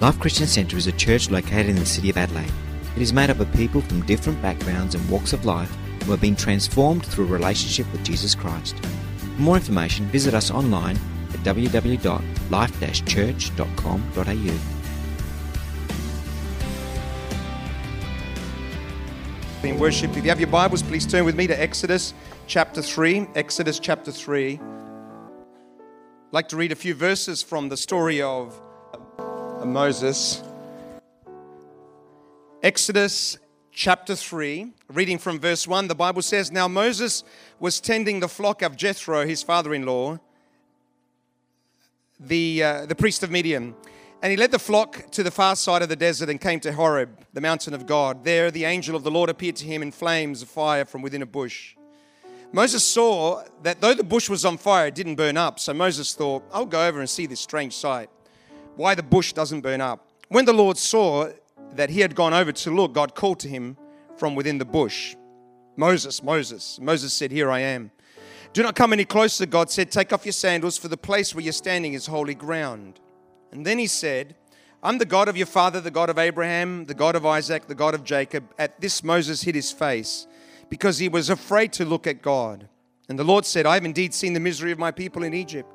Life Christian Centre is a church located in the city of Adelaide. It is made up of people from different backgrounds and walks of life who have been transformed through a relationship with Jesus Christ. For more information, visit us online at www.life-church.com.au. in worship. If you have your Bibles, please turn with me to Exodus chapter 3. Exodus chapter 3. I'd like to read a few verses from the story of Moses. Exodus chapter 3, reading from verse 1, the Bible says, Now Moses was tending the flock of Jethro, his father in law, the, uh, the priest of Midian. And he led the flock to the far side of the desert and came to Horeb, the mountain of God. There the angel of the Lord appeared to him in flames of fire from within a bush. Moses saw that though the bush was on fire, it didn't burn up. So Moses thought, I'll go over and see this strange sight, why the bush doesn't burn up. When the Lord saw that he had gone over to look, God called to him from within the bush Moses, Moses. Moses said, Here I am. Do not come any closer, God said. Take off your sandals, for the place where you're standing is holy ground. And then he said, I'm the God of your father, the God of Abraham, the God of Isaac, the God of Jacob. At this, Moses hid his face because he was afraid to look at God. And the Lord said, I have indeed seen the misery of my people in Egypt.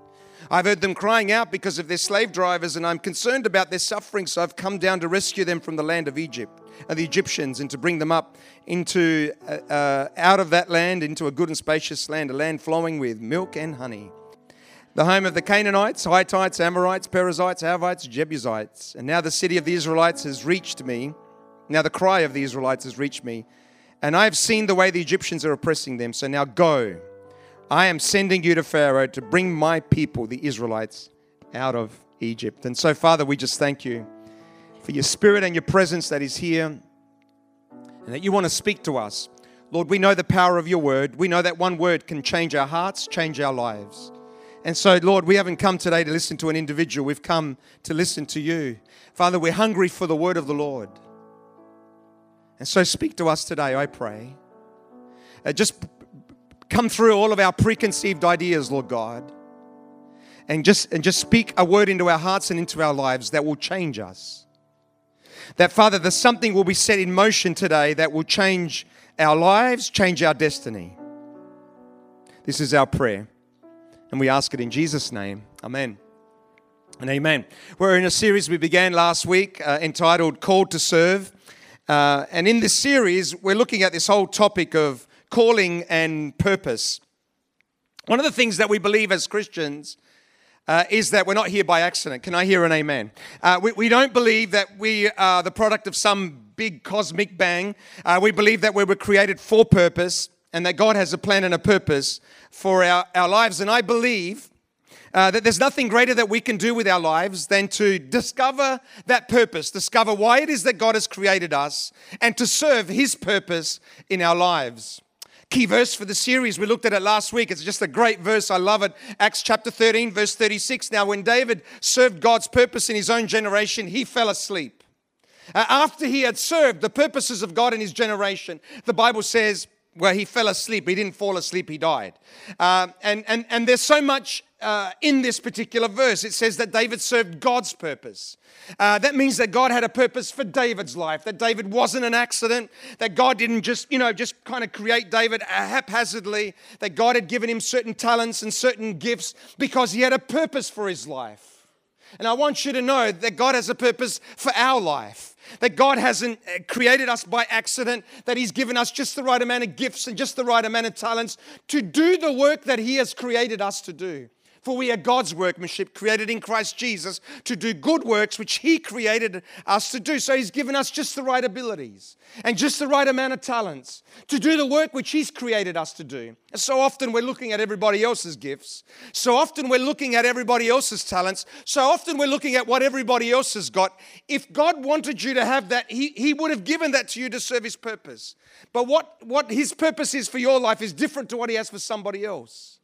I've heard them crying out because of their slave drivers, and I'm concerned about their suffering, so I've come down to rescue them from the land of Egypt and the Egyptians and to bring them up into uh, uh, out of that land into a good and spacious land, a land flowing with milk and honey the home of the Canaanites, Hittites, Amorites, Perizzites, Hivites, Jebusites. And now the city of the Israelites has reached me. Now the cry of the Israelites has reached me. And I have seen the way the Egyptians are oppressing them. So now go. I am sending you to Pharaoh to bring my people, the Israelites, out of Egypt. And so, Father, we just thank you for your spirit and your presence that is here and that you want to speak to us. Lord, we know the power of your word. We know that one word can change our hearts, change our lives. And so, Lord, we haven't come today to listen to an individual. We've come to listen to you. Father, we're hungry for the word of the Lord. And so, speak to us today, I pray. Uh, just come through all of our preconceived ideas, Lord God. And just, and just speak a word into our hearts and into our lives that will change us. That, Father, there's something will be set in motion today that will change our lives, change our destiny. This is our prayer. And we ask it in Jesus' name. Amen. And amen. We're in a series we began last week uh, entitled Called to Serve. Uh, and in this series, we're looking at this whole topic of calling and purpose. One of the things that we believe as Christians uh, is that we're not here by accident. Can I hear an amen? Uh, we, we, don't believe that we are the product of some big cosmic bang. Uh, we believe that we were created for purpose and that God has a plan and a purpose for our, our lives. And I believe uh, that there's nothing greater that we can do with our lives than to discover that purpose, discover why it is that God has created us, and to serve His purpose in our lives. Key verse for the series, we looked at it last week. It's just a great verse. I love it. Acts chapter 13, verse 36. Now, when David served God's purpose in his own generation, he fell asleep. After he had served the purposes of God in his generation, the Bible says where he fell asleep. He didn't fall asleep, he died. Uh, and, and, and there's so much uh, in this particular verse. It says that David served God's purpose. Uh, that means that God had a purpose for David's life, that David wasn't an accident, that God didn't just, you know, just kind of create David haphazardly, that God had given him certain talents and certain gifts because he had a purpose for his life. And I want you to know that God has a purpose for our life. That God hasn't uh, created us by accident, that He's given us just the right amount of gifts and just the right amount of talents to do the work that He has created us to do. For we are God's workmanship, created in Christ Jesus to do good works which He created us to do. So He's given us just the right abilities and just the right amount of talents to do the work which He's created us to do. So often we're looking at everybody else's gifts. So often we're looking at everybody else's talents. So often we're looking at what everybody else has got. If God wanted you to have that, He, he would have given that to you to serve His purpose. But what, what His purpose is for your life is different to what He has for somebody else.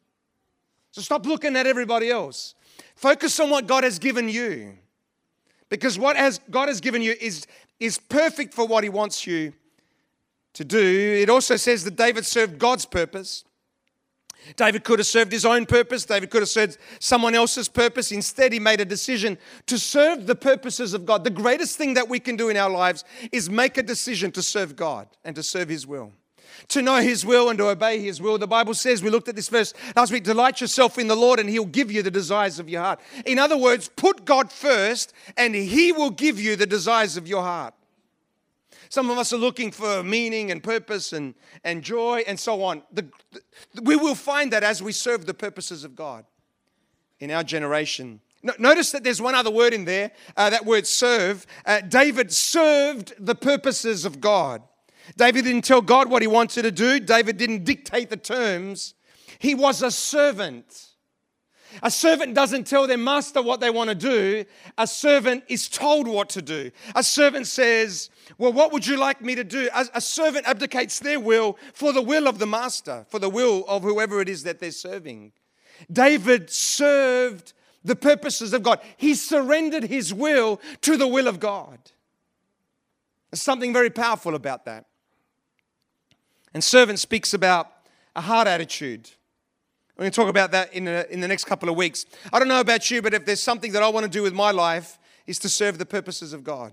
So stop looking at everybody else. Focus on what God has given you. Because what has God has given you is, is perfect for what He wants you to do. It also says that David served God's purpose. David could have served his own purpose. David could have served someone else's purpose. Instead, he made a decision to serve the purposes of God. The greatest thing that we can do in our lives is make a decision to serve God and to serve his will. To know his will and to obey his will. The Bible says, we looked at this verse last week, delight yourself in the Lord and he'll give you the desires of your heart. In other words, put God first and he will give you the desires of your heart. Some of us are looking for meaning and purpose and, and joy and so on. The, the, we will find that as we serve the purposes of God in our generation. No, notice that there's one other word in there, uh, that word serve. Uh, David served the purposes of God. David didn't tell God what he wanted to do, David didn't dictate the terms. He was a servant. A servant doesn't tell their master what they want to do. A servant is told what to do. A servant says, Well, what would you like me to do? A, a, servant abdicates their will for the will of the master, for the will of whoever it is that they're serving. David served the purposes of God, he surrendered his will to the will of God. There's something very powerful about that. And servant speaks about a heart attitude. We're going to talk about that in, a, in the next couple of weeks. I don't know about you, but if there's something that I want to do with my life, is to serve the purposes of God.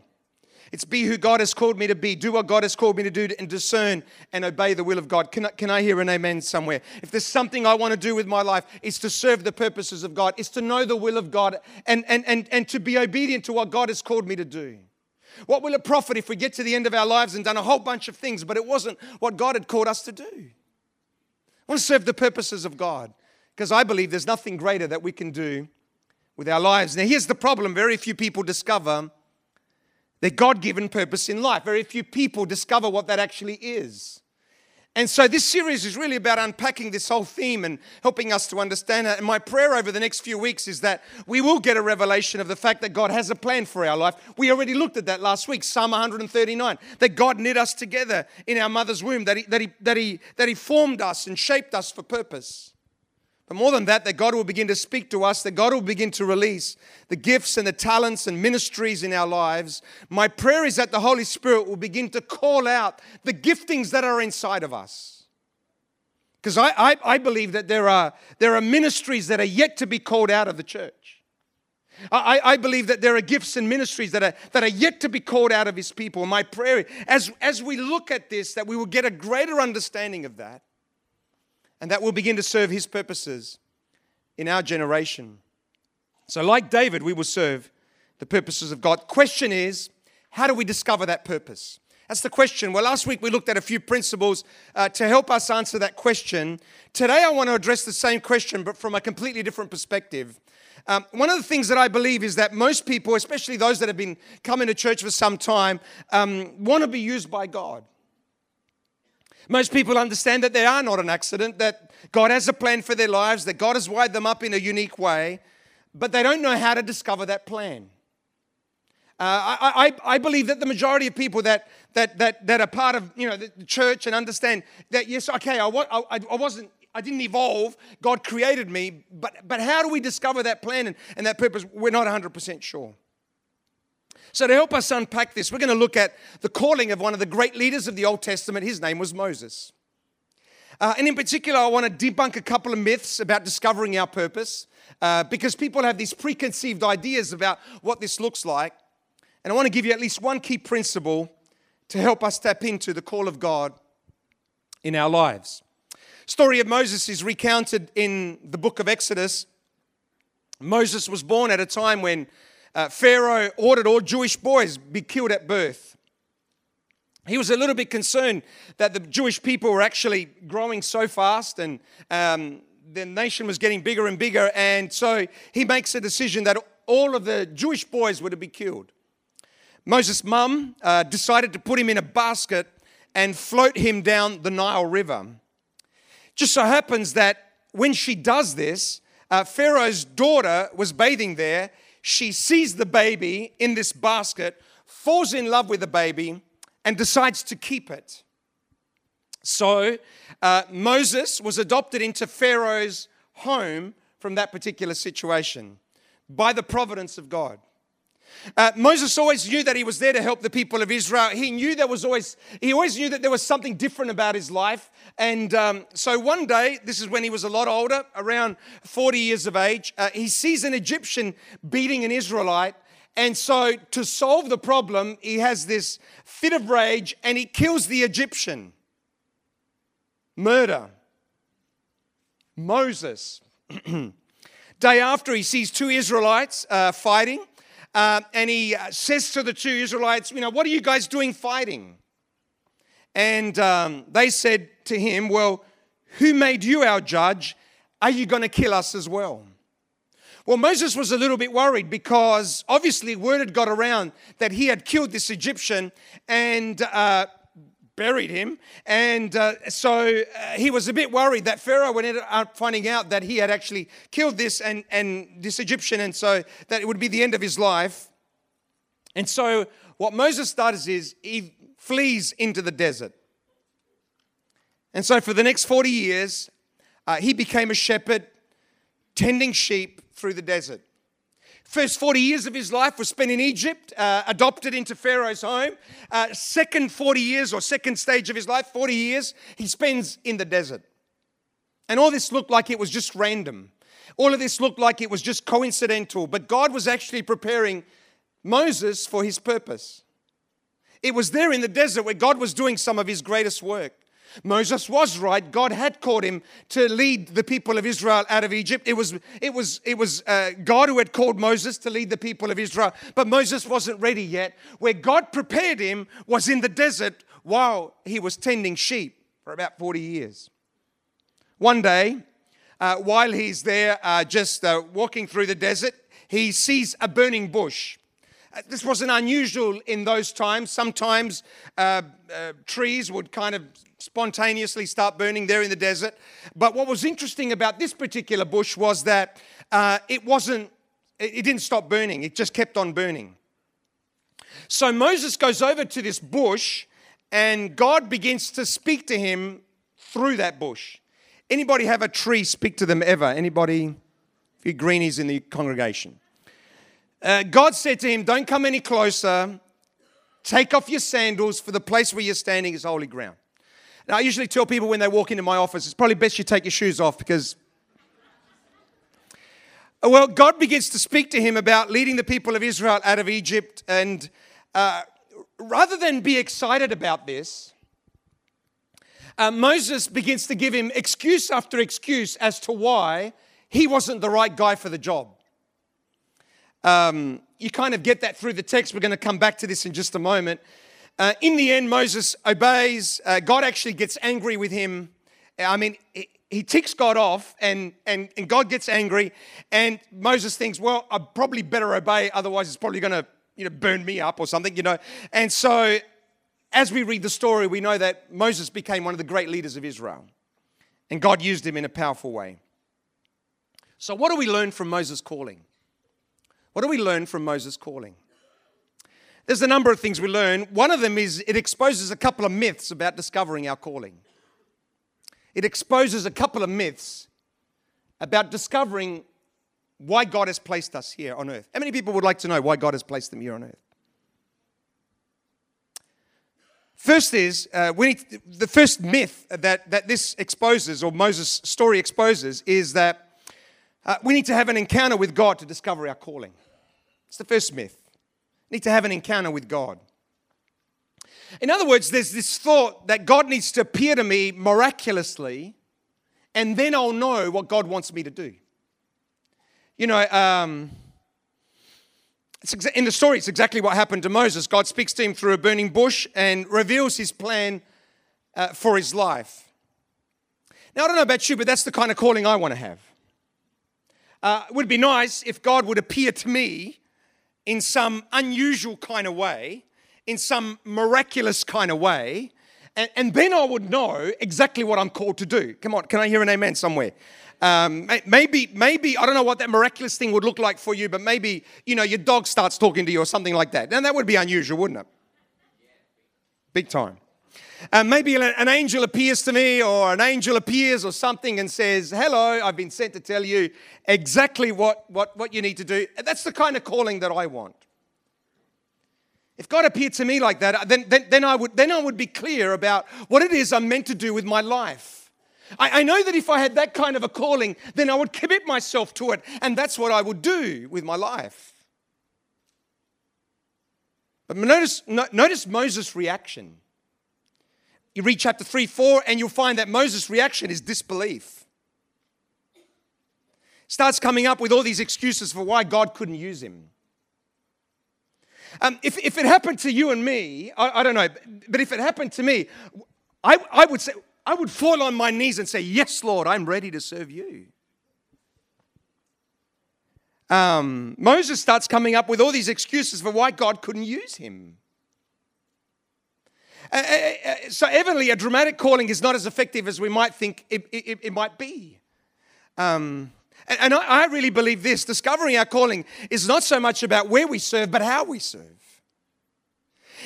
It's be who God has called me to be, do what God has called me to do, and discern and obey the will of God. Can I, can I hear an amen somewhere? If there's something I want to do with my life, it's to serve the purposes of God, it's to know the will of God and, and, and, and to be obedient to what God has called me to do. What will it profit if we get to the end of our lives and done a whole bunch of things, but it wasn't what God had called us to do? I want to serve the purposes of God because I believe there's nothing greater that we can do with our lives. Now, here's the problem very few people discover their God given purpose in life. Very few people discover what that actually is. And so, this series is really about unpacking this whole theme and helping us to understand it. And my prayer over the next few weeks is that we will get a revelation of the fact that God has a plan for our life. We already looked at that last week, Psalm 139, that God knit us together in our mother's womb, that He, that he, that he, that he formed us and shaped us for purpose. But more than that, that God will begin to speak to us, that God will begin to release the gifts and the talents and ministries in our lives. My prayer is that the Holy Spirit will begin to call out the giftings that are inside of us. Because I, I, I, believe that there are, there are ministries that are yet to be called out of the church. I, I believe that there are gifts and ministries that are, that are yet to be called out of his people. My prayer, as, as we look at this, that we will get a greater understanding of that and that will begin to serve his purposes in our generation. So, like David, we will serve the purposes of God. Question is, how do we discover that purpose? That's the question. Well, last week we looked at a few principles uh, to help us answer that question. Today I want to address the same question, but from a completely different perspective. Um, one of the things that I believe is that most people, especially those that have been coming to church for some time, um, want to be used by God. Most people understand that they are not an accident, that God has a plan for their lives, that God has wired them up in a unique way, but they don't know how to discover that plan. Uh, I, I, I, believe that the majority of people that, that, that, that are part of you know, the church and understand that, yes, okay, I, I, I wasn't I didn't evolve. God created me. But, but how do we discover that plan and, and that purpose? We're not 100% sure. So, to help us unpack this, we're going to look at the calling of one of the great leaders of the Old Testament. His name was Moses. Uh, and in particular, I want to debunk a couple of myths about discovering our purpose uh, because people have these preconceived ideas about what this looks like. And I want to give you at least one key principle to help us tap into the call of God in our lives. Story of Moses is recounted in the book of Exodus. Moses was born at a time when uh, Pharaoh ordered all Jewish boys be killed at birth. He was a little bit concerned that the Jewish people were actually growing so fast and um, the nation was getting bigger and bigger. And so he makes a decision that all of the Jewish boys were to be killed. Moses' mum uh, decided to put him in a basket and float him down the Nile River. Just so happens that when she does this, uh, Pharaoh's daughter was bathing there she sees the baby in this basket, falls in love with the baby, and decides to keep it. So uh, Moses was adopted into Pharaoh's home from that particular situation by the providence of God. Uh, Moses always knew that he was there to help the people of Israel. He knew there was always, he always knew that there was something different about his life. And um, so one day, this is when he was a lot older, around 40 years of age, uh, he sees an Egyptian beating an Israelite. And so to solve the problem, he has this fit of rage and he kills the Egyptian. Murder. Moses. Day after, he sees two Israelites uh, fighting. Uh, and he uh, says to the two Israelites, You know, what are you guys doing fighting? And um, they said to him, Well, who made you our judge? Are you going to kill us as well? Well, Moses was a little bit worried because obviously word had got around that he had killed this Egyptian and uh, buried him. And uh, so uh, he was a bit worried that Pharaoh would end up finding out that he had actually killed this and, and this Egyptian, and so that it would be the end of his life. And so what Moses does is he flees into the desert. And so for the next 40 years, uh, he became a shepherd tending sheep through the desert. First 40 years of his life was spent in Egypt, uh, adopted into Pharaoh's home. Uh, second 40 years, or second stage of his life, 40 years, he spends in the desert. And all this looked like it was just random. All of this looked like it was just coincidental, but God was actually preparing Moses for his purpose. It was there in the desert where God was doing some of his greatest work. Moses was right. God had called him to lead the people of Israel out of Egypt. It was, it was, it was uh, God who had called Moses to lead the people of Israel, but Moses wasn't ready yet. Where God prepared him was in the desert while he was tending sheep for about 40 years. One day, uh, while he's there uh, just uh, walking through the desert, he sees a burning bush. Uh, this wasn't unusual in those times. Sometimes uh, uh, trees would kind of spontaneously start burning there in the desert. But what was interesting about this particular bush was that uh, it wasn't, it didn't stop burning, it just kept on burning. So Moses goes over to this bush and God begins to speak to him through that bush. Anybody have a tree speak to them ever? Anybody? A few greenies in the congregation. Uh, God said to him, Don't come any closer. Take off your sandals, for the place where you're standing is holy ground. Now, I usually tell people when they walk into my office, it's probably best you take your shoes off because. Well, God begins to speak to him about leading the people of Israel out of Egypt. And uh, rather than be excited about this, uh, Moses begins to give him excuse after excuse as to why he wasn't the right guy for the job. Um, you kind of get that through the text. We're going to come back to this in just a moment. Uh, in the end, Moses obeys. Uh, God actually gets angry with him. I mean, he, ticks God off, and, and, and God gets angry. And Moses thinks, well, I probably better obey, otherwise, it's probably going to you know, burn me up or something, you know. And so, as we read the story, we know that Moses became one of the great leaders of Israel. And God used him in a powerful way. So, what do we learn from Moses' calling? What do we learn from Moses' calling? There's a number of things we learn. One of them is it exposes a couple of myths about discovering our calling. It exposes a couple of myths about discovering why God has placed us here on earth. How many people would like to know why God has placed them here on earth? First is, uh, we need, the first myth that, that this exposes, or Moses' story exposes, is that uh, we need to have an encounter with God to discover our calling. It's the first myth need to have an encounter with God. In other words, there's this thought that God needs to appear to me miraculously, and then I'll know what God wants me to do. You know, um, exa- in the story, it's exactly what happened to Moses. God speaks to him through a burning bush and reveals his plan uh, for his life. Now, I don't know about you, but that's the kind of calling I want to have. Uh, it would be nice if God would appear to me in some unusual kind of way, in some miraculous kind of way, and, and, then I would know exactly what I'm called to do. Come on, can I hear an amen somewhere? Um, maybe, maybe I don't know what that miraculous thing would look like for you, but maybe you know your dog starts talking to you or something like that. And that would be unusual, wouldn't it? Big time. And maybe an angel appears to me, or an angel appears or something and says, Hello, I've been sent to tell you exactly what, what, what you need to do. That's the kind of calling that I want. If God appeared to me like that, then, then, then, I would, then I would be clear about what it is I'm meant to do with my life. I, I know that if I had that kind of a calling, then I would commit myself to it, and that's what I would do with my life. But notice, notice Moses' reaction. You read chapter 3, 4, and you'll find that Moses' reaction is disbelief. Starts coming up with all these excuses for why God couldn't use him. Um, if, if it happened to you and me, I, I, don't know, but if it happened to me, I, I would say, I would fall on my knees and say, Yes, Lord, I'm ready to serve you. Um, Moses starts coming up with all these excuses for why God couldn't use him. Uh, uh, uh, so, evidently, a dramatic calling is not as effective as we might think it, it, it might be. Um, and, I, really believe this discovering our calling is not so much about where we serve, but how we serve.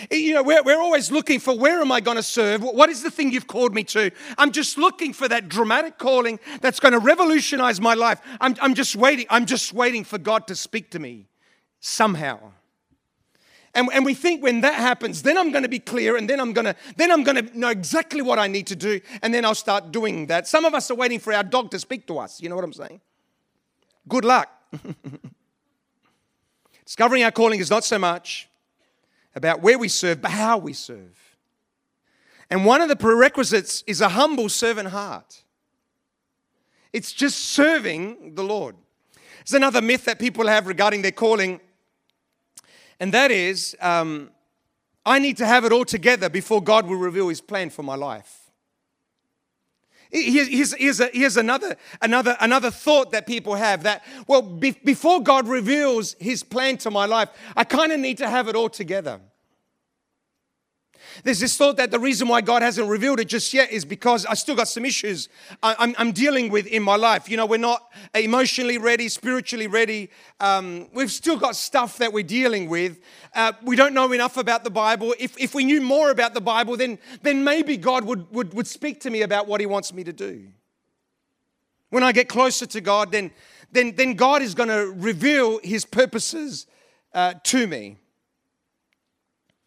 You know, we're, we're always looking for where am I going to serve? What is the thing you've called me to? I'm just looking for that dramatic calling that's going to revolutionize my life. I'm, I'm just waiting. I'm just waiting for God to speak to me somehow. And, and we think when that happens, then I'm going to be clear and then I'm going to then I'm going to know exactly what I need to do and then I'll start doing that. Some of us are waiting for our dog to speak to us. You know what I'm saying? Good luck. Discovering our calling is not so much about where we serve, but how we serve. And one of the prerequisites is a humble servant heart. It's just serving the Lord. There's another myth that people have regarding their calling, and that is um, I need to have it all together before God will reveal his plan for my life. Here's, here's, a, here's another, another, another thought that people have that, well, be, before God reveals his plan to my life, I kind of need to have it all together. There's this thought that the reason why God hasn't revealed it just yet is because I still got some issues I'm, I'm dealing with in my life. You know, we're not emotionally ready, spiritually ready. Um, we've still got stuff that we're dealing with. Uh, we don't know enough about the Bible. If, if we knew more about the Bible, then, then maybe God would, would, would speak to me about what He wants me to do. When I get closer to God, then, then, then God is going to reveal His purposes uh, to me.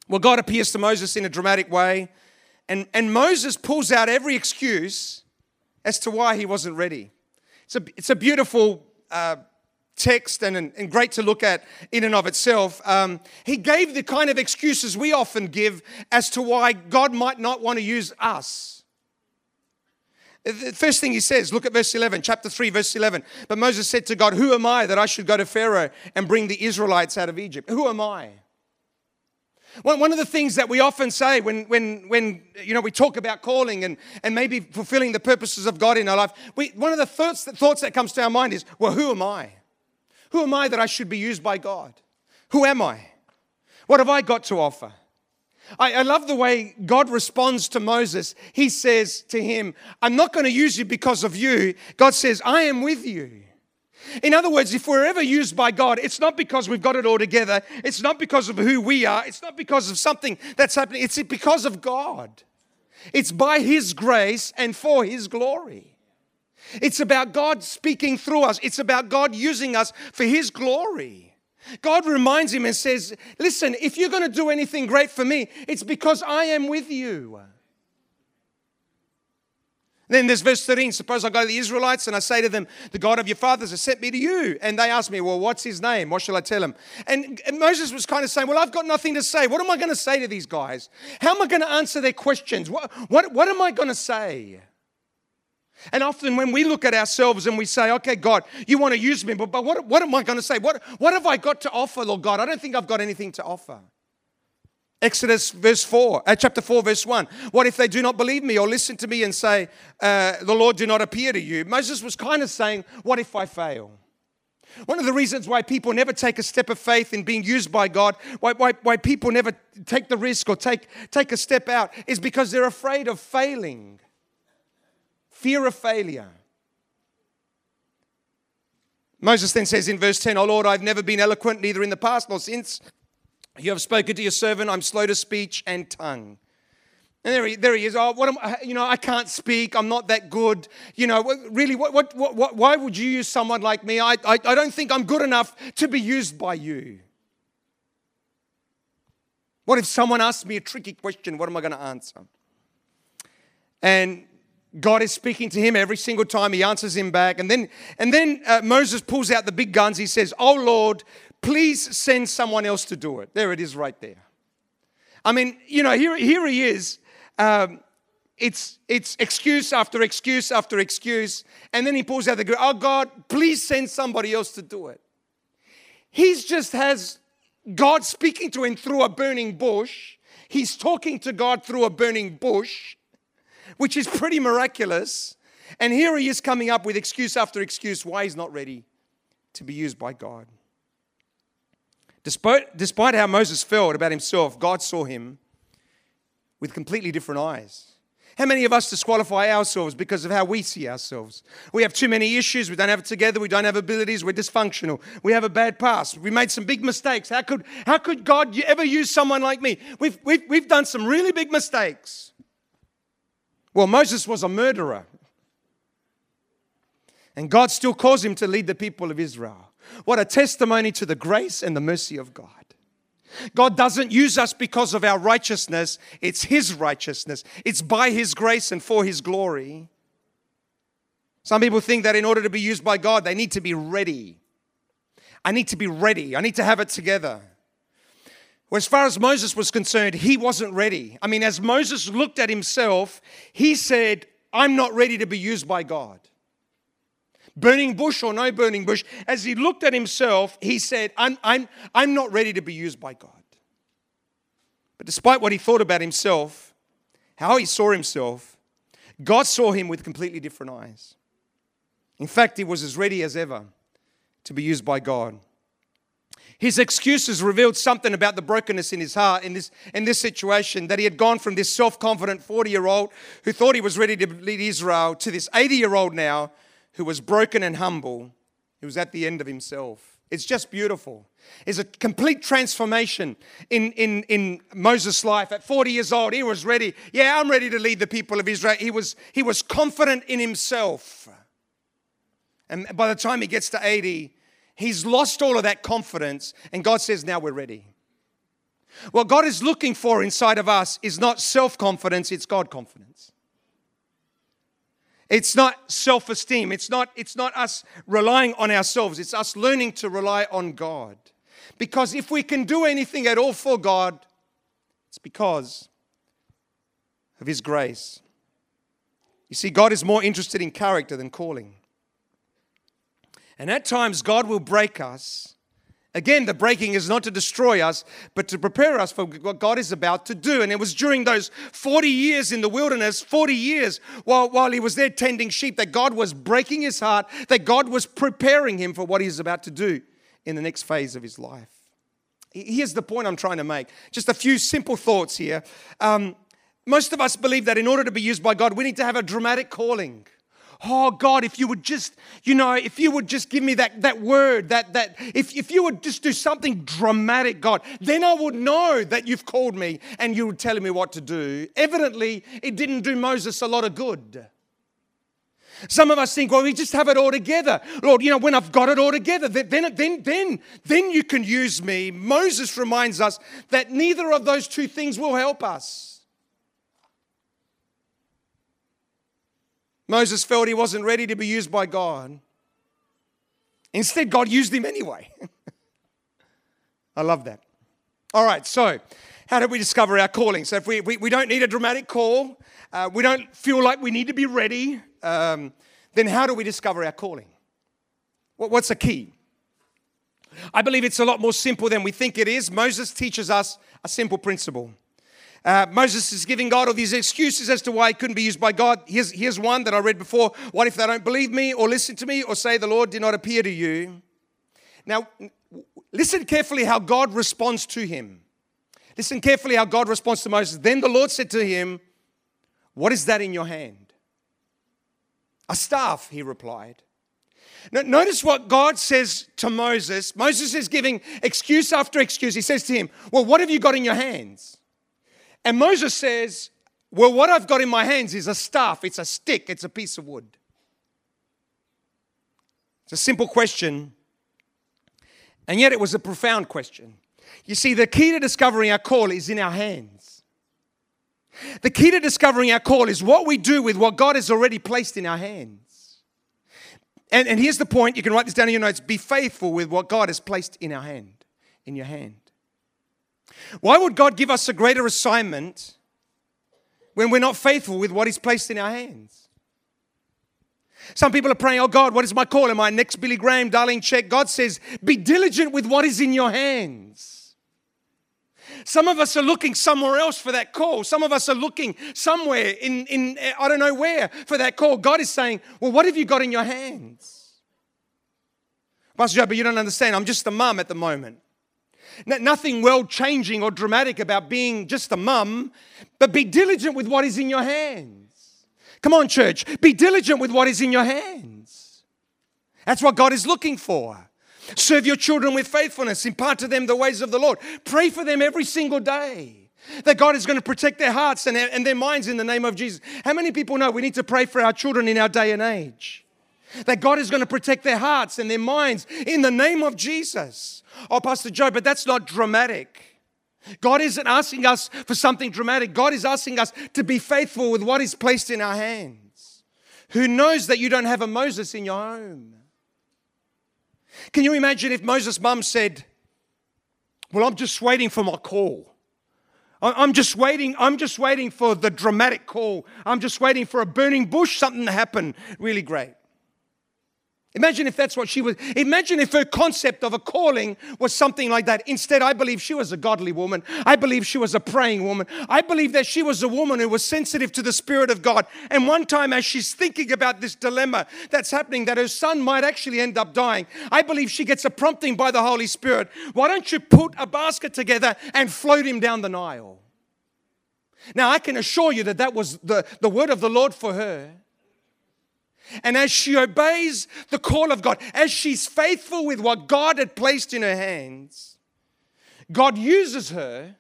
Well, God appears to Moses in a dramatic way, and, and Moses pulls out every excuse as to why he wasn't ready. It's a, it's a beautiful uh, text and, and great to look at in and of itself. Um, he gave the kind of excuses we often give as to why God might not want to use us. The first thing he says, look at verse 11, chapter 3, verse 11. But Moses said to God, Who am I that I should go to Pharaoh and bring the Israelites out of Egypt? Who am I? One of the things that we often say when, when, when you know, we talk about calling and, and maybe fulfilling the purposes of God in our life, we, one of the thoughts, thoughts that comes to our mind is, well, who am I? Who am I that I should be used by God? Who am I? What have I got to offer? I, I love the way God responds to Moses. He says to him, I'm not going to use you because of you. God says, I am with you. In other words, if we're ever used by God, it's not because we've got it all together. It's not because of who we are. It's not because of something that's happening. It's because of God. It's by His grace and for His glory. It's about God speaking through us, it's about God using us for His glory. God reminds him and says, Listen, if you're going to do anything great for me, it's because I am with you. Then there's verse 13. Suppose I go to the Israelites and I say to them, The God of your fathers has sent me to you. And they ask me, Well, what's his name? What shall I tell him? And, and Moses was kind of saying, Well, I've got nothing to say. What am I going to say to these guys? How am I going to answer their questions? What, what, what am I going to say? And often when we look at ourselves and we say, okay, God, you want to use me, but, but what, what am I going to say? What, what have I got to offer, Lord God? I don't think I've got anything to offer. Exodus verse 4, uh, chapter 4, verse 1. What if they do not believe me or listen to me and say, uh, The Lord do not appear to you? Moses was kind of saying, What if I fail? One of the reasons why people never take a step of faith in being used by God, why, why, why people never take the risk or take, take a step out, is because they're afraid of failing. Fear of failure. Moses then says in verse 10, Oh Lord, I've never been eloquent, neither in the past nor since. You have spoken to your servant, I'm slow to speech and tongue. And there he, there he is. Oh, what am, I, you know, I can't speak. I'm not that good. You know, really, what, what, what, why would you use someone like me? I, I, I don't think I'm good enough to be used by you. What if someone asks me a tricky question? What am I going to answer? And God is speaking to him every single time. He answers him back. And then, and then uh, Moses pulls out the big guns. He says, Oh Lord, please send someone else to do it. There it is right there. I mean, you know, here, here he is. Um, it's, it's excuse after excuse after excuse. And then he pulls out the gun. Oh God, please send somebody else to do it. He just has God speaking to him through a burning bush. He's talking to God through a burning bush which is pretty miraculous. And here he is coming up with excuse after excuse why he's not ready to be used by God. Despite, despite how Moses felt about himself, God saw him with completely different eyes. How many of us disqualify ourselves because of how we see ourselves? We have too many issues. We don't have it together. We don't have abilities. We're dysfunctional. We have a bad past. We made some big mistakes. How could, how could God ever use someone like me? We've, we've, we've done some really big mistakes. Well, Moses was a murderer. And God still calls him to lead the people of Israel. What a testimony to the grace and the mercy of God. God doesn't use us because of our righteousness, it's His righteousness. It's by His grace and for His glory. Some people think that in order to be used by God, they need to be ready. I need to be ready, I need to have it together. Well, as far as Moses was concerned, he wasn't ready. I mean, as Moses looked at himself, he said, I'm not ready to be used by God. Burning bush or no burning bush, as he looked at himself, he said, I'm, I'm, I'm not ready to be used by God. But despite what he thought about himself, how he saw himself, God saw him with completely different eyes. In fact, he was as ready as ever to be used by God. His excuses revealed something about the brokenness in his heart in this, in this situation that he had gone from this self confident 40 year old who thought he was ready to lead Israel to this 80 year old now who was broken and humble, who was at the end of himself. It's just beautiful. It's a complete transformation in, in, in Moses' life. At 40 years old, he was ready. Yeah, I'm ready to lead the people of Israel. He was, he was confident in himself. And by the time he gets to 80, He's lost all of that confidence, and God says, Now we're ready. What God is looking for inside of us is not self confidence, it's God confidence. It's not self esteem. It's not, it's not us relying on ourselves. It's us learning to rely on God. Because if we can do anything at all for God, it's because of His grace. You see, God is more interested in character than calling. And at times, God will break us. Again, the breaking is not to destroy us, but to prepare us for what God is about to do. And it was during those 40 years in the wilderness, 40 years while, while he was there tending sheep, that God was breaking his heart, that God was preparing him for what he's about to do in the next phase of his life. Here's the point I'm trying to make. Just a few simple thoughts here. Um, most of us believe that in order to be used by God, we need to have a dramatic calling oh God, if you would just, you know, if you would just give me that, that word, that, that, if, if you would just do something dramatic, God, then I would know that you've called me and you were telling me what to do. Evidently, it didn't do Moses a lot of good. Some of us think, well, we just have it all together. Lord, you know, when I've got it all together, then, then, then, then you can use me. Moses reminds us that neither of those two things will help us. Moses felt he wasn't ready to be used by God. Instead, God used him anyway. I love that. All right, so how do we discover our calling? So, if we, we, we don't need a dramatic call, uh, we don't feel like we need to be ready, um, then how do we discover our calling? What's the key? I believe it's a lot more simple than we think it is. Moses teaches us a simple principle uh, Moses is giving God all these excuses as to why he couldn't be used by God. Here's, here's one that I read before. What if they don't believe me or listen to me or say the Lord did not appear to you? Now, listen carefully how God responds to him. Listen carefully how God responds to Moses. Then the Lord said to him, What is that in your hand? A staff, he replied. Now, notice what God says to Moses. Moses is giving excuse after excuse. He says to him, Well, what have you got in your hands? And Moses says, Well, what I've got in my hands is a staff, it's a stick, it's a piece of wood. It's a simple question, and yet it was a profound question. You see, the key to discovering our call is in our hands. The key to discovering our call is what we do with what God has already placed in our hands. And, and here's the point you can write this down in your notes be faithful with what God has placed in our hand, in your hand. Why would God give us a greater assignment when we're not faithful with what He's placed in our hands? Some people are praying, Oh God, what is my call? Am I next Billy Graham, Darlene Zschech? God says, Be diligent with what is in your hands. Some of us are looking somewhere else for that call. Some of us are looking somewhere in, in eh, I don't know where for that call. God is saying, Well, what have you got in your hands? Pastor Joe, but you don't understand. I'm just a mum at the moment. Nothing world changing or dramatic about being just a mum, but be diligent with what is in your hands. Come on, church, be diligent with what is in your hands. That's what God is looking for. Serve your children with faithfulness, impart to them the ways of the Lord. Pray for them every single day. That God is going to protect their hearts and, and their minds in the name of Jesus. How many people know we need to pray for our children in our day and age? That God is going to protect their hearts and their minds in the name of Jesus. Oh, Pastor Joe, but that's not dramatic. God isn't asking us for something dramatic. God is asking us to be faithful with what is placed in our hands. Who knows that you don't have a Moses in your home? Can you imagine if Moses' mum said, Well, I'm just waiting for my call. I'm just waiting. I'm just waiting for the dramatic call. I'm just waiting for a burning bush, something to happen really great. Imagine if that's what she was. Imagine if her concept of a calling was something like that. Instead, I believe she was a godly woman. I believe she was a praying woman. I believe that she was a woman who was sensitive to the Spirit of God. And one time, as she's thinking about this dilemma that's happening, that her son might actually end up dying, I believe she gets a prompting by the Holy Spirit. Why don't you put a basket together and float him down the Nile? Now, I can assure you that that was the, the word of the Lord for her. And as she obeys the call of God, as she's faithful with what God had placed in her hands, God uses her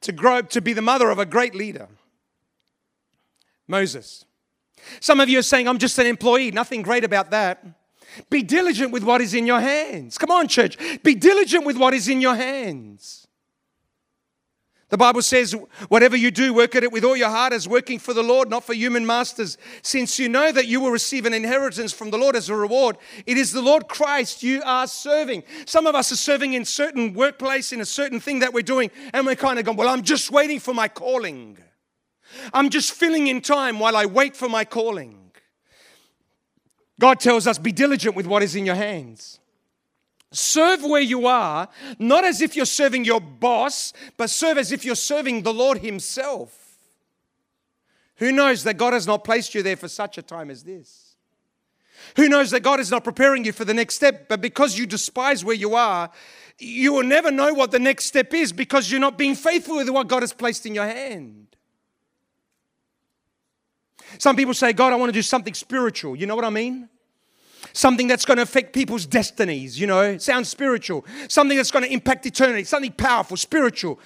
to grow to be the mother of a great leader, Moses. Some of you are saying, I'm just an employee, nothing great about that. Be diligent with what is in your hands. Come on, church. Be diligent with what is in your hands. The Bible says, whatever you do, work at it with all your heart as working for the Lord, not for human masters, since you know that you will receive an inheritance from the Lord as a reward. It is the Lord Christ you are serving. Some of us are serving in certain workplace, in a certain thing that we're doing, and we're kind of going, well, I'm just waiting for my calling. I'm just filling in time while I wait for my calling. God tells us, be diligent with what is in your hands. Serve where you are, not as if you're serving your boss, but serve as if you're serving the Lord Himself. Who knows that God has not placed you there for such a time as this? Who knows that God is not preparing you for the next step, but because you despise where you are, you will never know what the next step is because you're not being faithful with what God has placed in your hand. Some people say, God, I want to do something spiritual. You know what I mean? Something that's going to affect people's destinies, you know, sounds spiritual, something that's going to impact eternity, something powerful, spiritual.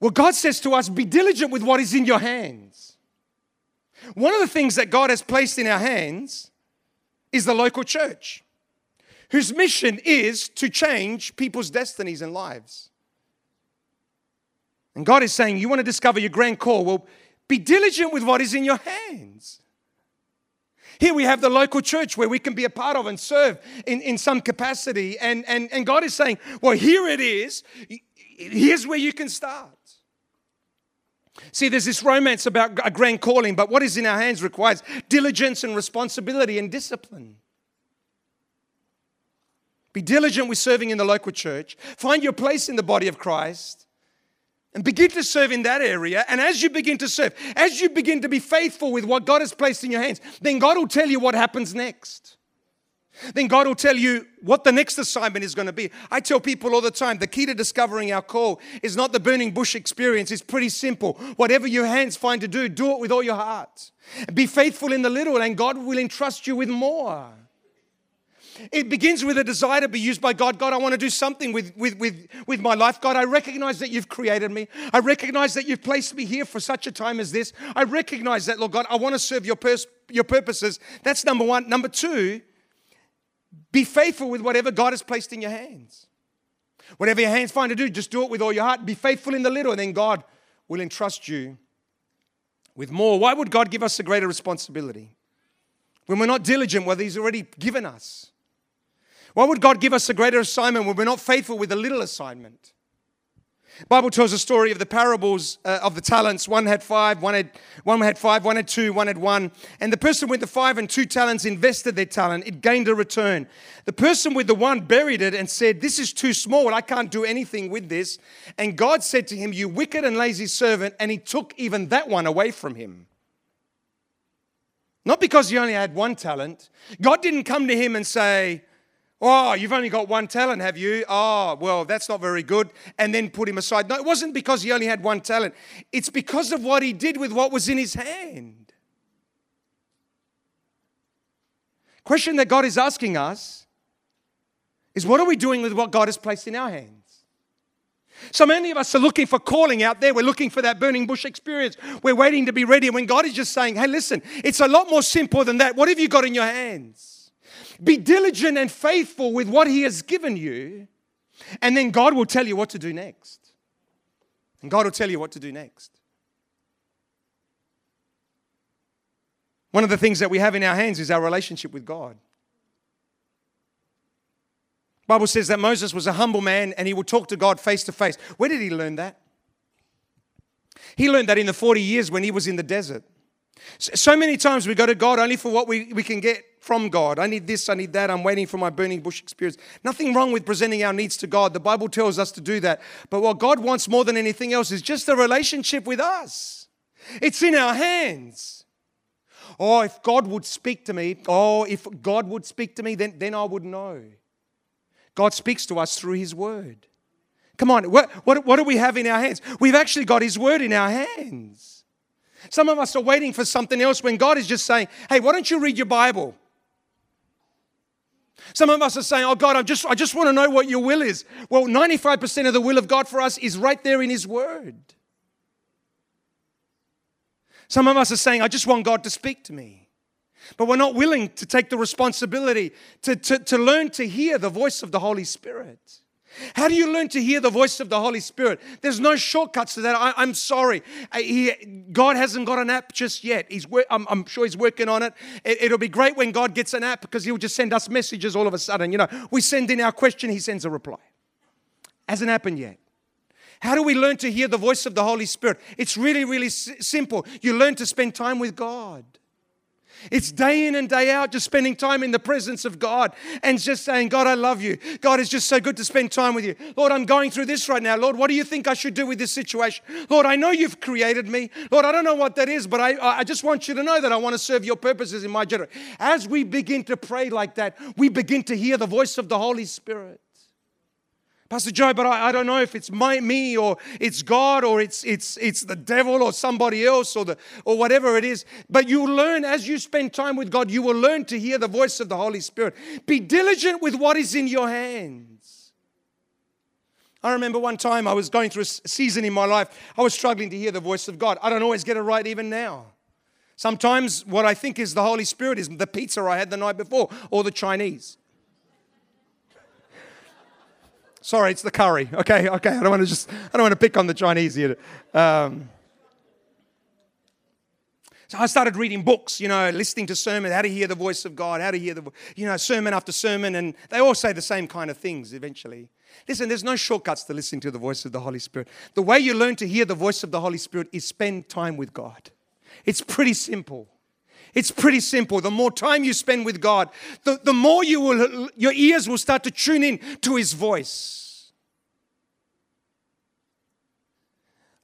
Well, God says to us, be diligent with what is in your hands. One of the things that God has placed in our hands is the local church, whose mission is to change people's destinies and lives. And God is saying, You want to discover your grand call? Well, be diligent with what is in your hands. Here we have the local church where we can be a part of and serve in, in some capacity. And, and, and God is saying, well, here it is. Here's where you can start. See, there's this romance about a grand calling, but what is in our hands requires diligence and responsibility and discipline. Be diligent with serving in the local church. Find your place in the body of Christ and begin to serve in that area. And as you begin to serve, as you begin to be faithful with what God has placed in your hands, then God will tell you what happens next. Then God will tell you what the next assignment is going to be. I tell people all the time the key to discovering our call is not the burning bush experience. It's pretty simple. Whatever your hands find to do, do it with all your heart. Be faithful in the little, and God will entrust you with more. It begins with a desire to be used by God. God, I want to do something with, with, with, with my life. God, I recognize that you've created me. I recognize that you've placed me here for such a time as this. I recognize that, Lord God, I want to serve your, pers- your purposes. That's number one. Number two, be faithful with whatever God has placed in your hands. Whatever your hands find to do, just do it with all your heart. Be faithful in the little, and then God will entrust you with more. Why would God give us a greater responsibility? When we're not diligent, what He's already given us. Why would God give us a greater assignment when we're not faithful with a little assignment? Bible tells a story of the parables uh, of the talents. One had five, one had one had five, one had two, one had one. And the person with the five and two talents invested their talent. It gained a return. The person with the one buried it and said, "This is too small. I can't do anything with this." And God said to him, "You wicked and lazy servant," and He took even that one away from him. Not because he only had one talent. God didn't come to him and say, Oh, you've only got one talent, have you? Oh, well, that's not very good. And then put him aside. No, it wasn't because he only had one talent, it's because of what he did with what was in his hand. Question that God is asking us is what are we doing with what God has placed in our hands? So many of us are looking for calling out there. We're looking for that burning bush experience. We're waiting to be ready. When God is just saying, hey, listen, it's a lot more simple than that. What have you got in your hands? Be diligent and faithful with what He has given you, and then God will tell you what to do next. And God will tell you what to do next. One of the things that we have in our hands is our relationship with God. Bible says that Moses was a humble man and he would talk to God face to face. Where did he learn that? He learned that in the 40 years when he was in the desert. So many times we go to God only for what we, we can get from God. I need this, I need that, I'm waiting for my burning bush experience. Nothing wrong with presenting our needs to God. The Bible tells us to do that. But what God wants more than anything else is just a relationship with us. It's in our hands. Oh, if God would speak to me, oh, if God would speak to me, then, then I would know. God speaks to us through His Word. Come on, what, what, what do we have in our hands? We've actually got His Word in our hands. Some of us are waiting for something else when God is just saying, hey, why don't you read your Bible? Some of us are saying, oh God, I just, I just want to know what your will is. Well, 95% of the will of God for us is right there in His Word. Some of us are saying, I just want God to speak to me. But we're not willing to take the responsibility to, to, to learn to hear the voice of the Holy Spirit. How do you learn to hear the voice of the Holy Spirit? There's no shortcuts to that. I, am sorry. He, God hasn't got an app just yet. He's, I'm, I'm, sure He's working on it. it. will be great when God gets an app because He'll just send us messages all of a sudden. You know, we send in our question, He sends a reply. Hasn't happened yet. How do we learn to hear the voice of the Holy Spirit? It's really, really s- simple. You learn to spend time with God. It's day in and day out just spending time in the presence of God and just saying, God, I love you. God, it's just so good to spend time with you. Lord, I'm going through this right now. Lord, what do you think I should do with this situation? Lord, I know you've created me. Lord, I don't know what that is, but I, I just want you to know that I want to serve your purposes in my generation. As we begin to pray like that, we begin to hear the voice of the Holy Spirit. Pastor Joe, but I, I, don't know if it's my, me or it's God or it's, it's, it's the devil or somebody else or, the, or whatever it is. But you learn as you spend time with God, you will learn to hear the voice of the Holy Spirit. Be diligent with what is in your hands. I remember one time I was going through a season in my life, I was struggling to hear the voice of God. I don't always get it right even now. Sometimes what I think is the Holy Spirit is the pizza I had the night before or the Chinese. Sorry, it's the curry. Okay, okay. I don't want to just, I don't want to pick on the Chinese here. Um, so I started reading books, you know, listening to sermons, how to hear the voice of God, how to hear the, you know, sermon after sermon, and they all say the same kind of things eventually. Listen, there's no shortcuts to listening to the voice of the Holy Spirit. The way you learn to hear the voice of the Holy Spirit is spend time with God. It's pretty simple. It's pretty simple. The more time you spend with God, the, the more you will, your ears will start to tune in to His voice.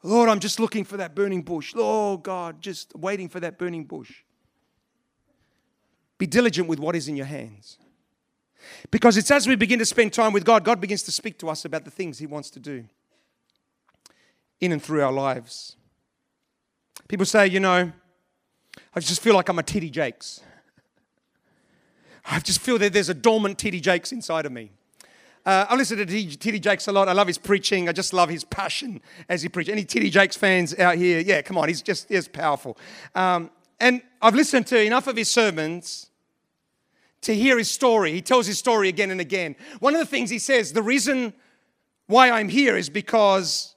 Lord, I'm just looking for that burning bush. Oh, God, just waiting for that burning bush. Be diligent with what is in your hands. Because it's as we begin to spend time with God, God begins to speak to us about the things He wants to do in and through our lives. People say, you know, I just feel like I'm a T.D. Jakes. I just feel that there's a dormant T.D. Jakes inside of me. Uh, I listen to T.D. Jakes a lot. I love his preaching. I just love his passion as he preaches. Any T.D. Jakes fans out here? Yeah, come on. He's just he's powerful. Um, and I've listened to enough of his sermons to hear his story. He tells his story again and again. One of the things he says, the reason why I'm here is because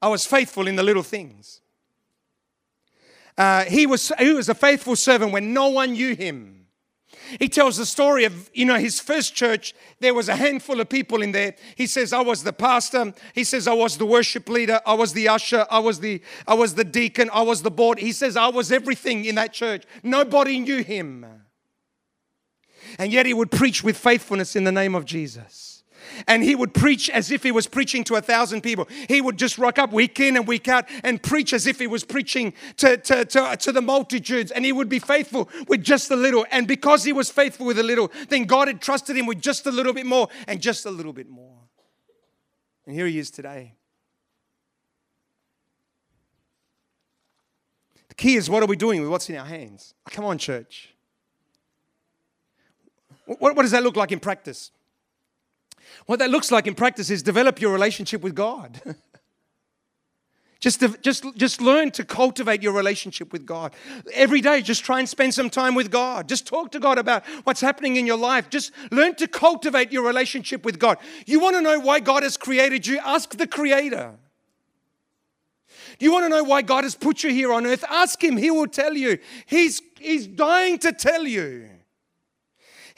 I was faithful in the little things. Uh, he, was, he was a faithful servant when no one knew him. He tells the story of, you know, his first church, there was a handful of people in there. He says, I was the pastor. He says, I was the worship leader. I was the usher. I was the, I was the deacon. I was the board. He says, I was everything in that church. Nobody knew him. And yet he would preach with faithfulness in the name of Jesus and he would preach as if he was preaching to a thousand people. He would just rock up week in and week out and preach as if he was preaching to, to, to, to the multitudes, and he would be faithful with just a little. And because he was faithful with a little, then God had trusted him with just a little bit more and just a little bit more. And here he is today. The key is what are we doing with what's in our hands? Come on, church. What, what does that look like in practice? What that looks like in practice is develop your relationship with God. Just, to, just, just learn to cultivate your relationship with God. Every day, just try and spend some time with God. Just talk to God about what's happening in your life. Just learn to cultivate your relationship with God. You want to know why God has created you? Ask the Creator. Do you want to know why God has put you here on earth? Ask Him, He will tell you. He's, he's dying to tell you.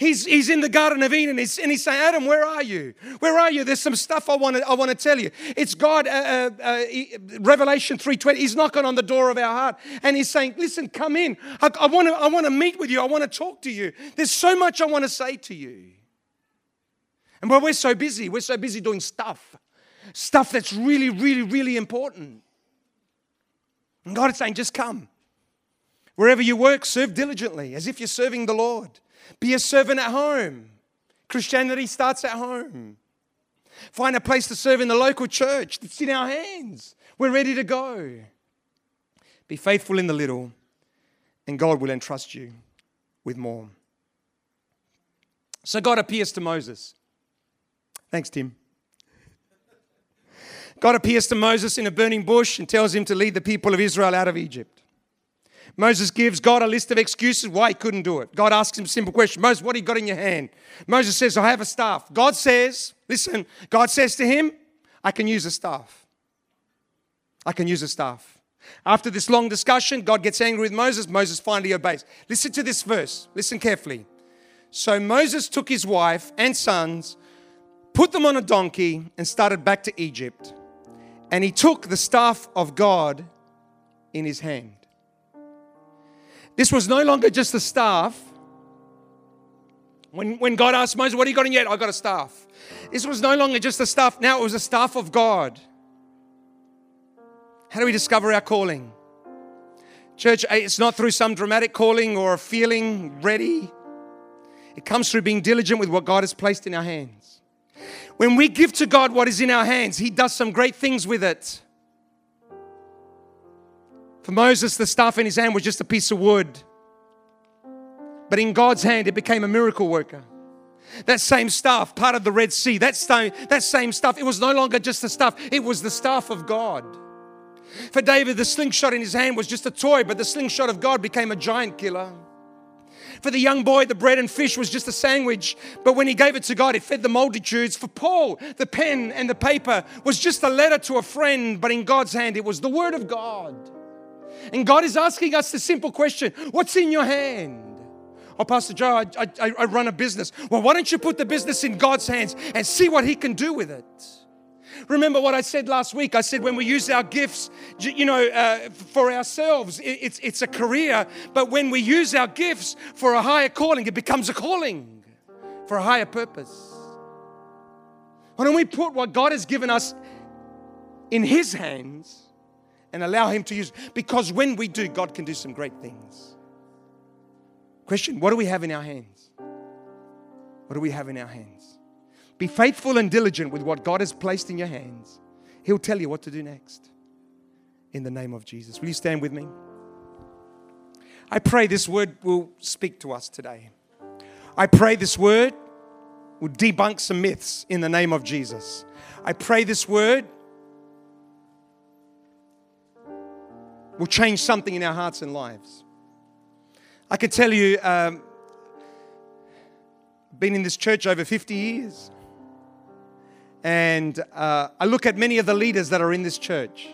He's, he's in the Garden of Eden and he's, and he's saying, Adam, where are you? Where are you? There's some stuff I want to I want to tell you. It's God, uh, uh, uh, Revelation 3.20. He's knocking on the door of our heart and he's saying, listen, come in. I, I want to I want to meet with you. I want to talk to you. There's so much I want to say to you. And while we're so busy, we're so busy doing stuff. Stuff that's really, really, really important. And God is saying, just come. Wherever you work, serve diligently as if you're serving the Lord. Be a servant at home. Christianity starts at home. Find a place to serve in the local church. It's in our hands. We're ready to go. Be faithful in the little, and God will entrust you with more. So God appears to Moses. Thanks, Tim. God appears to Moses in a burning bush and tells him to lead the people of Israel out of Egypt. Moses gives God a list of excuses why he couldn't do it. God asks him a simple question Moses, what do you got in your hand? Moses says, I have a staff. God says, listen, God says to him, I can use a staff. I can use a staff. After this long discussion, God gets angry with Moses. Moses finally obeys. Listen to this verse. Listen carefully. So Moses took his wife and sons, put them on a donkey, and started back to Egypt. And he took the staff of God in his hand. This was no longer just a staff. When, when God asked Moses, What do you got in yet? I got a staff. This was no longer just a staff, now it was a staff of God. How do we discover our calling? Church, eh, it's not through some dramatic calling or feeling ready. It comes through being diligent with what God has placed in our hands. When we give to God what is in our hands, He does some great things with it. For Moses, the staff in his hand was just a piece of wood. But in God's hand, it became a miracle worker. That same staff, part of the Red Sea, that same, that same stuff, it was no longer just the staff, it was the staff of God. For David, the slingshot in his hand was just a toy, but the slingshot of God became a giant killer. For the young boy, the bread and fish was just a sandwich, but when he gave it to God, it fed the multitudes. For Paul, the pen and the paper was just a letter to a friend, but in God's hand, it was the Word of God. And God is asking us the simple question What's in your hand? Oh, Pastor Joe, I, I, I run a business. Well, why don't you put the business in God's hands and see what He can do with it? Remember what I said last week? I said when we use our gifts, you know, uh, for ourselves, it's, it's a career. But when we use our gifts for a higher calling, it becomes a calling for a higher purpose. Why don't we put what God has given us in His hands and allow Him to use. Because when we do, God can do some great things. Question What do we have in our hands? What do we have in our hands? Be faithful and diligent with what God has placed in your hands. He'll tell you what to do next. In the name of Jesus. Will you stand with me? I pray this word will speak to us today. I pray this word will debunk some myths in the name of Jesus. I pray this word will change something in our hearts and lives. I could tell you, um, been in this church over 50 years. And uh, I look at many of the leaders that are in this church.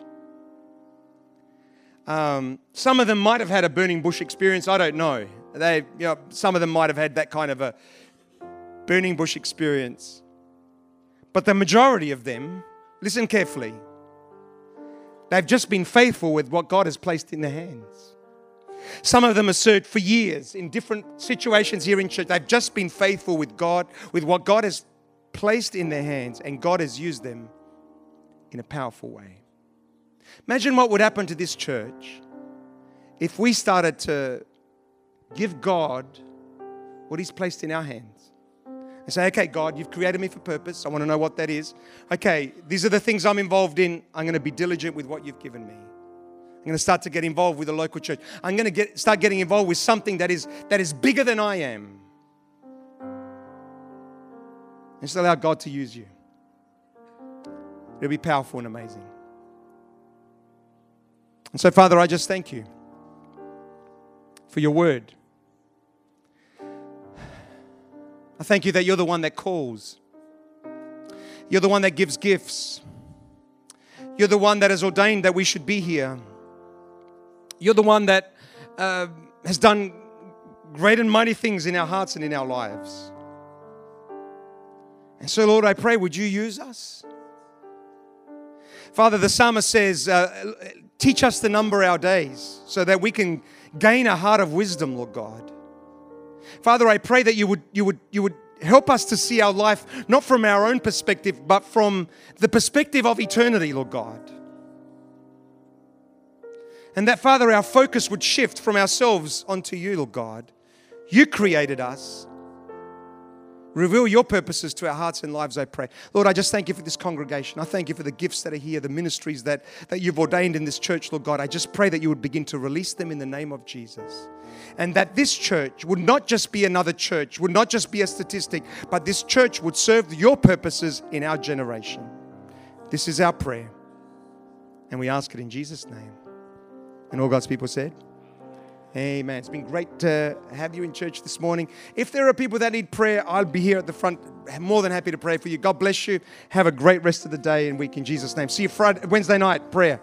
Um, some of them might have had a burning bush experience. I don't know. They, you know, some of them might have had that kind of a burning bush experience. But the majority of them, listen carefully, they've just been faithful with what God has placed in their hands. Some of them have served for years in different situations here in church. They've just been faithful with God, with what God has placed in their hands, and God has used them in a powerful way. Imagine what would happen to this church if we started to give God what He's placed in our hands. And say, okay, God, you've created me for purpose. I want to know what that is. Okay, these are the things I'm involved in. I'm going to be diligent with what you've given me. I'm going to start to get involved with the local church. I'm going to get, start getting involved with something that is, that is bigger than I am. And just allow God to use you. It'll be powerful and amazing. And so, Father, I just thank you for your word. I thank you that you're the one that calls. You're the one that gives gifts. You're the one that has ordained that we should be here. You're the one that uh, has done great and mighty things in our hearts and in our lives. And so, Lord, I pray, would you use us? Father, the psalmist says, uh, Teach us to number our days so that we can gain a heart of wisdom, Lord God. Father, I pray that you would, you would, you would help us to see our life not from our own perspective, but from the perspective of eternity, Lord God. And that, Father, our focus would shift from ourselves onto you, Lord God. You created us. Reveal your purposes to our hearts and lives, I pray. Lord, I just thank you for this congregation. I thank you for the gifts that are here, the ministries that, that you've ordained in this church, Lord God. I just pray that you would begin to release them in the name of Jesus. And that this church would not just be another church, would not just be a statistic, but this church would serve your purposes in our generation. This is our prayer. And we ask it in Jesus' name. And all God's people said, Amen. It's been great to have you in church this morning. If there are people that need prayer, I'll be here at the front, more than happy to pray for you. God bless you. Have a great rest of the day and week in Jesus' name. See you Friday, Wednesday night, prayer.